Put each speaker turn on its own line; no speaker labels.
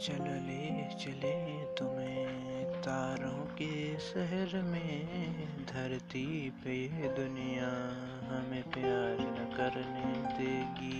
चल ले चले तुम्हें तारों के शहर में। धरती पे दुनिया हमें प्यार न करने देगी।